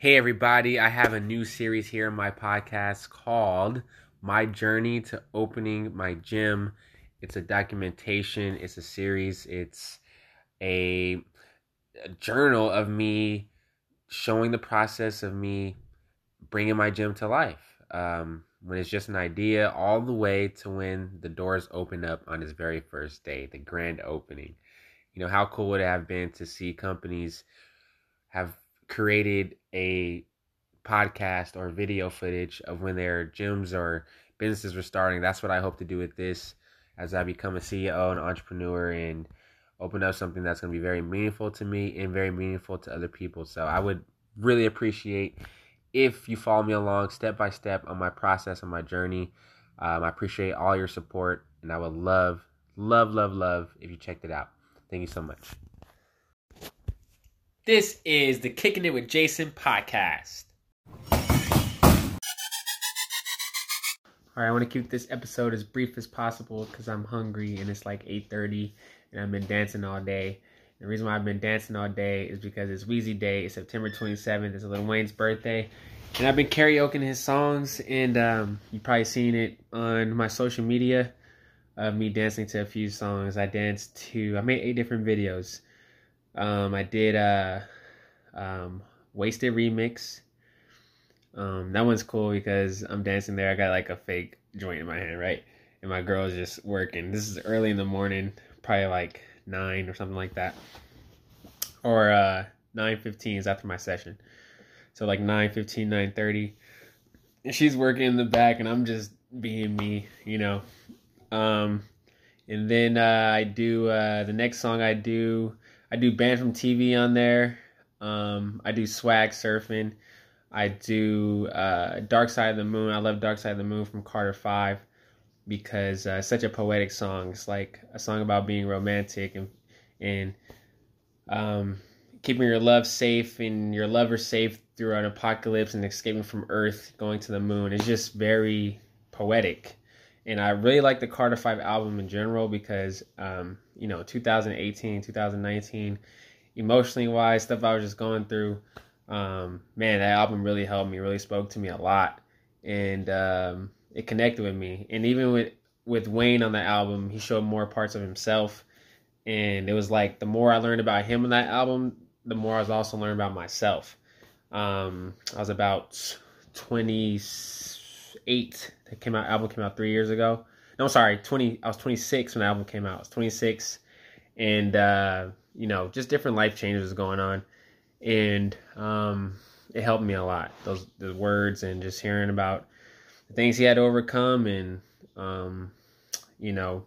Hey, everybody, I have a new series here in my podcast called My Journey to Opening My Gym. It's a documentation, it's a series, it's a, a journal of me showing the process of me bringing my gym to life. Um, when it's just an idea, all the way to when the doors open up on its very first day, the grand opening. You know, how cool would it have been to see companies have created a podcast or video footage of when their gyms or businesses were starting. That's what I hope to do with this as I become a CEO and entrepreneur and open up something that's going to be very meaningful to me and very meaningful to other people. So I would really appreciate if you follow me along step by step on my process on my journey. Um, I appreciate all your support and I would love, love, love, love if you checked it out. Thank you so much. This is the Kicking It with Jason podcast. All right, I want to keep this episode as brief as possible because I'm hungry and it's like 8:30 and I've been dancing all day. The reason why I've been dancing all day is because it's Weezy Day. It's September 27th. It's Lil Wayne's birthday, and I've been karaokeing his songs. And um, you probably seen it on my social media of me dancing to a few songs. I danced to. I made eight different videos. Um, I did a uh, um, Wasted remix. Um, that one's cool because I'm dancing there. I got like a fake joint in my hand, right? And my girl is just working. This is early in the morning, probably like nine or something like that, or uh, nine fifteen is after my session. So like 9:15, 9:30. And she's working in the back, and I'm just being me, you know. Um, and then uh, I do uh, the next song I do I do band from TV on there. Um, I do swag surfing. I do uh, Dark Side of the Moon. I love Dark Side of the Moon from Carter Five because uh, it's such a poetic song. It's like a song about being romantic and and um, keeping your love safe and your lover safe through an apocalypse and escaping from Earth, going to the moon. It's just very poetic and I really like the Carter Five album in general because, um, you know, 2018, 2019, emotionally wise, stuff I was just going through. Um, man, that album really helped me, really spoke to me a lot, and um, it connected with me. And even with with Wayne on the album, he showed more parts of himself, and it was like the more I learned about him on that album, the more I was also learning about myself. Um, I was about 20 eight. That came out. Album came out three years ago. No, I'm sorry, twenty. I was twenty six when the album came out. I was twenty six, and uh, you know, just different life changes going on, and um, it helped me a lot. Those the words and just hearing about the things he had to overcome, and um, you know,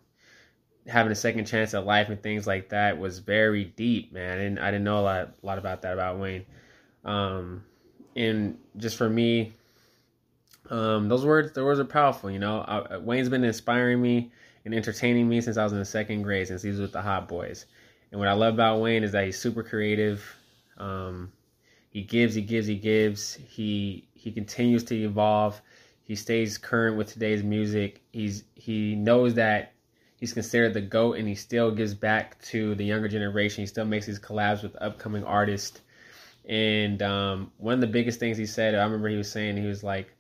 having a second chance at life and things like that was very deep, man. And I didn't know a lot, a lot about that about Wayne. Um, and just for me, um, those words, the words are powerful. You know, I, Wayne's been inspiring me and entertaining me since I was in the second grade, since he was with the Hot Boys. And what I love about Wayne is that he's super creative. Um, he gives, he gives, he gives. He he continues to evolve. He stays current with today's music. He's he knows that he's considered the goat, and he still gives back to the younger generation. He still makes these collabs with upcoming artists. And um, one of the biggest things he said, I remember he was saying, he was like,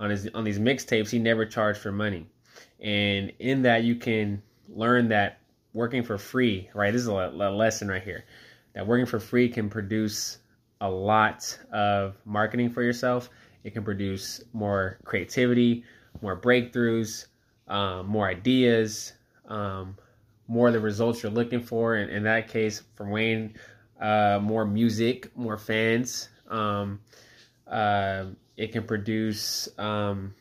on his on these mixtapes, he never charged for money, and in that you can learn that working for free, right? This is a, a lesson right here. That working for free can produce a lot of marketing for yourself. It can produce more creativity, more breakthroughs, um, more ideas, um, more of the results you're looking for. And in that case, for Wayne, uh, more music, more fans. Um, uh, it can produce um,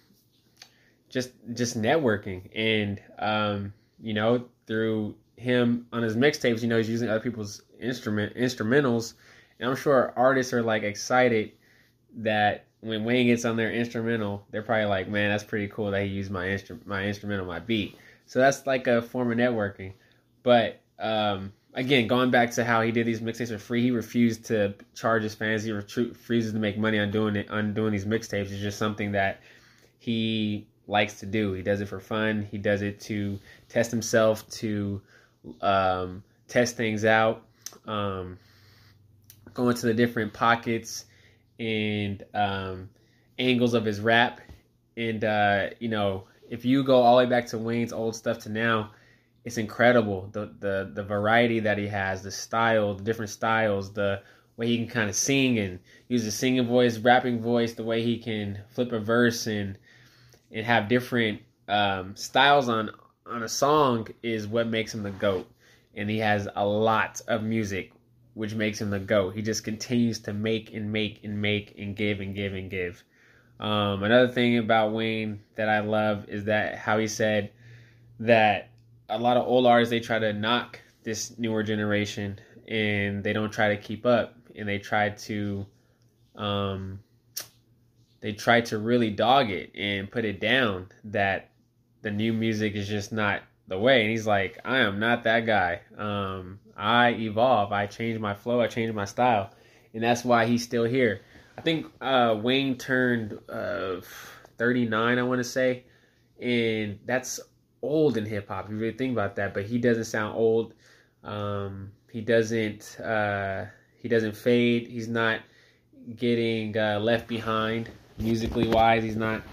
just just networking. And um, you know through him on his mixtapes you know he's using other people's instrument instrumentals. And i'm sure artists are like excited that when wayne gets on their instrumental they're probably like man that's pretty cool that he used my instru- my instrumental my beat. So that's like a form of networking. But um, again, going back to how he did these mixtapes for free, he refused to charge his fans. He refuses to make money on doing it on doing these mixtapes. It's just something that he likes to do. He does it for fun. He does it to test himself, to um, test things out, um, go into the different pockets and um, angles of his rap. And uh, you know, if you go all the way back to Wayne's old stuff to now, it's incredible. The the the variety that he has, the style, the different styles, the way he can kind of sing and use a singing voice, rapping voice, the way he can flip a verse and and have different um, styles on on a song is what makes him the goat. And he has a lot of music, which makes him the goat. He just continues to make and make and make and give and give and give. Um, another thing about Wayne that I love is that how he said that a lot of old artists they try to knock this newer generation and they don't try to keep up and they try to um, they try to really dog it and put it down that the new music is just not the way. And he's like, I am not that guy. Um, I evolve. I change my flow. I change my style, and that's why he's still here. I think uh, Wayne turned uh, 39. I want to say, and that's old in hip hop. You really think about that, but he doesn't sound old. Um, he doesn't. Uh, he doesn't fade. He's not getting uh, left behind musically wise. He's not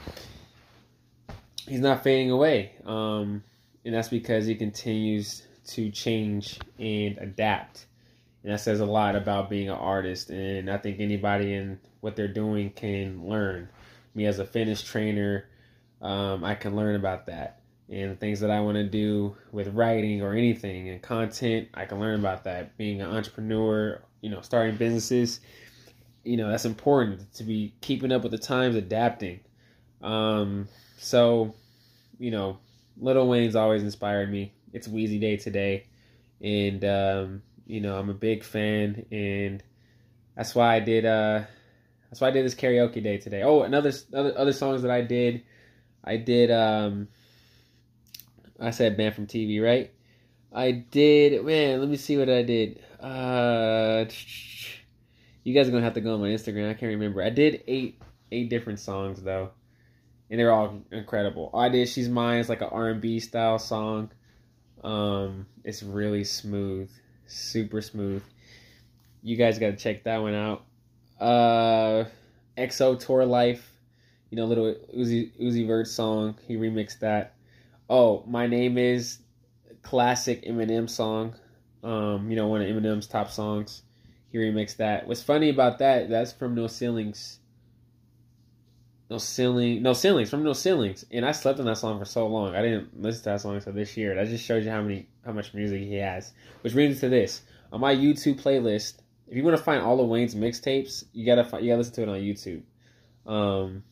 he's not fading away. Um, and that's because he continues to change and adapt. And that says a lot about being an artist. And I think anybody in what they're doing can learn. Me as a fitness trainer, um, I can learn about that. And the things that I want to do with writing or anything and content, I can learn about that. Being an entrepreneur, you know, starting businesses, you know, that's important to be keeping up with the times, adapting. Um, so, you know, Little Wayne's always inspired me. It's Weezy Day today, and um, you know I'm a big fan, and that's why I did. Uh, that's why I did this karaoke day today. Oh, another other other songs that I did. I did. Um, I said "Man from TV," right? I did. Man, let me see what I did. Uh, you guys are gonna have to go on my Instagram. I can't remember. I did eight eight different songs though and they're all incredible. I did "She's Mine" It's like an R and B style song. Um, it's really smooth, super smooth. You guys got to check that one out. Uh, XO Tour Life, you know, little Uzi Uzi Vert song. He remixed that. Oh, my name is classic Eminem song. Um, you know, one of Eminem's top songs. He remixed that. What's funny about that? That's from No Ceilings no ceiling, no ceilings from no ceilings, and I slept on that song for so long. I didn't listen to that song until this year. That just shows you how many, how much music he has. Which brings me to this on my YouTube playlist. If you want to find all of Wayne's mixtapes, you gotta find, you gotta listen to it on YouTube. Um,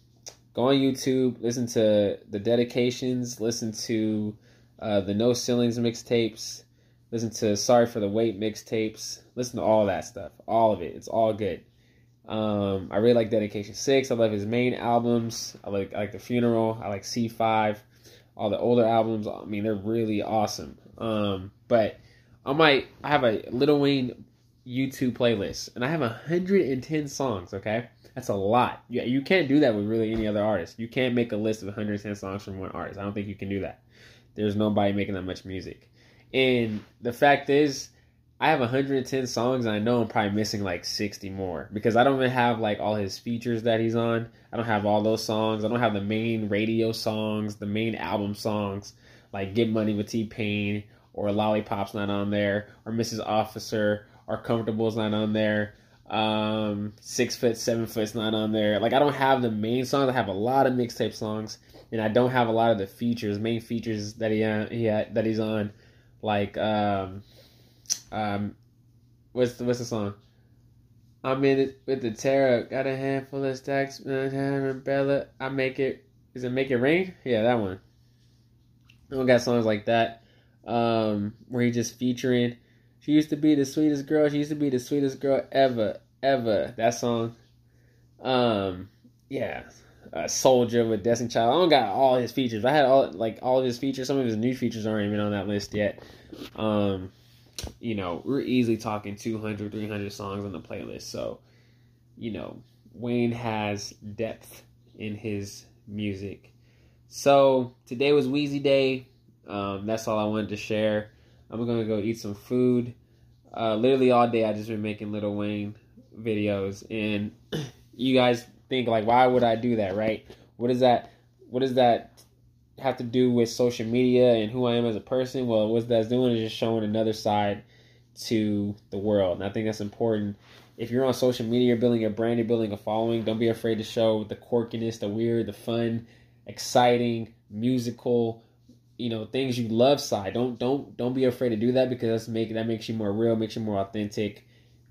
go on YouTube, listen to the dedications, listen to uh, the No Ceilings mixtapes, listen to Sorry for the Wait mixtapes, listen to all that stuff, all of it. It's all good. Um, I really like Dedication Six. I love his main albums. I like I like the Funeral. I like C Five. All the older albums. I mean, they're really awesome. Um, but I might I have a Little Wayne YouTube playlist, and I have 110 songs. Okay, that's a lot. Yeah, you can't do that with really any other artist. You can't make a list of 110 songs from one artist. I don't think you can do that. There's nobody making that much music. And the fact is, I have 110 songs and I know I'm probably missing like 60 more because I don't even have like all his features that he's on. I don't have all those songs. I don't have the main radio songs, the main album songs like Get Money with T Pain or Lollipop's not on there or Mrs. Officer or Comfortable's not on there. Um, Six Foot, Seven Foot's not on there. Like I don't have the main songs. I have a lot of mixtape songs and I don't have a lot of the features, main features that he uh, he had, that he's on like um um, what's the what's the song? I'm in it with the terror. Got a handful of stacks. I make it. Is it make it rain? Yeah, that one. I don't got songs like that. Um, where he just featuring. She used to be the sweetest girl. She used to be the sweetest girl ever, ever. That song. Um, yeah. Uh, Soldier with Destiny Child. I don't got all his features. I had all like all his features. Some of his new features aren't even on that list yet. Um, you know, we're easily talking 200, 300 songs on the playlist. So, you know, Wayne has depth in his music. So, today was Weezy Day. Um, that's all I wanted to share. I'm to go eat some food. Uh, literally all day, I just been making Little Wayne videos. And you guys think like, why would I do that, right? What does that what does that have to do with social media and who I am as a person? Well, what that's doing is just showing another side to the world. And I think that's important. If you're on social media, you're building a brand, you're building a following, don't be afraid to show the quirkiness, the weird, the fun, exciting, musical, you know, things you love side. Don't don't don't be afraid to do that because that's make that makes you more real, makes you more authentic.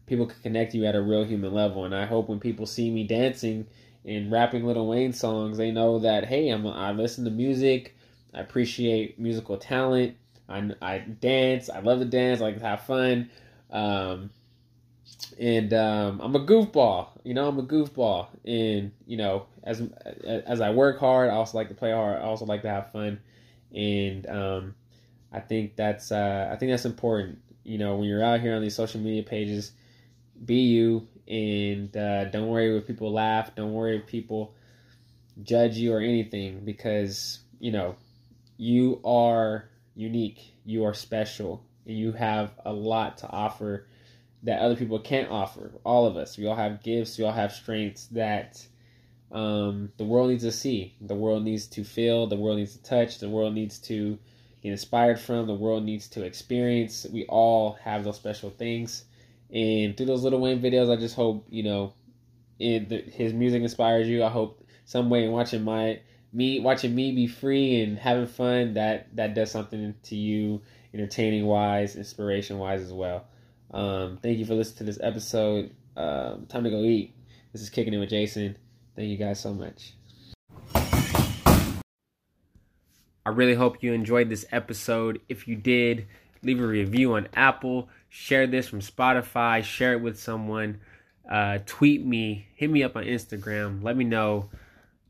People can connect you at a real human level. And I hope when people see me dancing and rapping Little Wayne songs, they know that hey, I'm I listen to music, I appreciate musical talent, I I dance, I love to dance, I like to have fun, um, and um, I'm a goofball. You know, I'm a goofball, and you know, as as I work hard, I also like to play hard. I also like to have fun, and um, I think that's uh, I think that's important. You know, when you're out here on these social media pages, be you and uh, don't worry if people laugh. Don't worry if people judge you or anything because you know you are unique. You are special, and you have a lot to offer that other people can't offer. All of us, we all have gifts. We all have strengths that um, the world needs to see. The world needs to feel. The world needs to touch. The world needs to get inspired from. The world needs to experience. We all have those special things and through those Little Wayne videos, I just hope you know, it, the, his music inspires you. I hope some way in watching my me watching me be free and having fun that that does something to you, entertaining wise, inspiration wise as well. Um, thank you for listening to this episode. Um, time to go eat. This is kicking it with Jason. Thank you guys so much. I really hope you enjoyed this episode. If you did, leave a review on Apple, share this from Spotify, share it with someone, uh, tweet me, hit me up on Instagram, let me know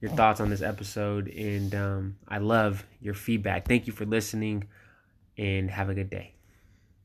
your thoughts on this episode, and um, I love your feedback. Thank you for listening, and have a good day.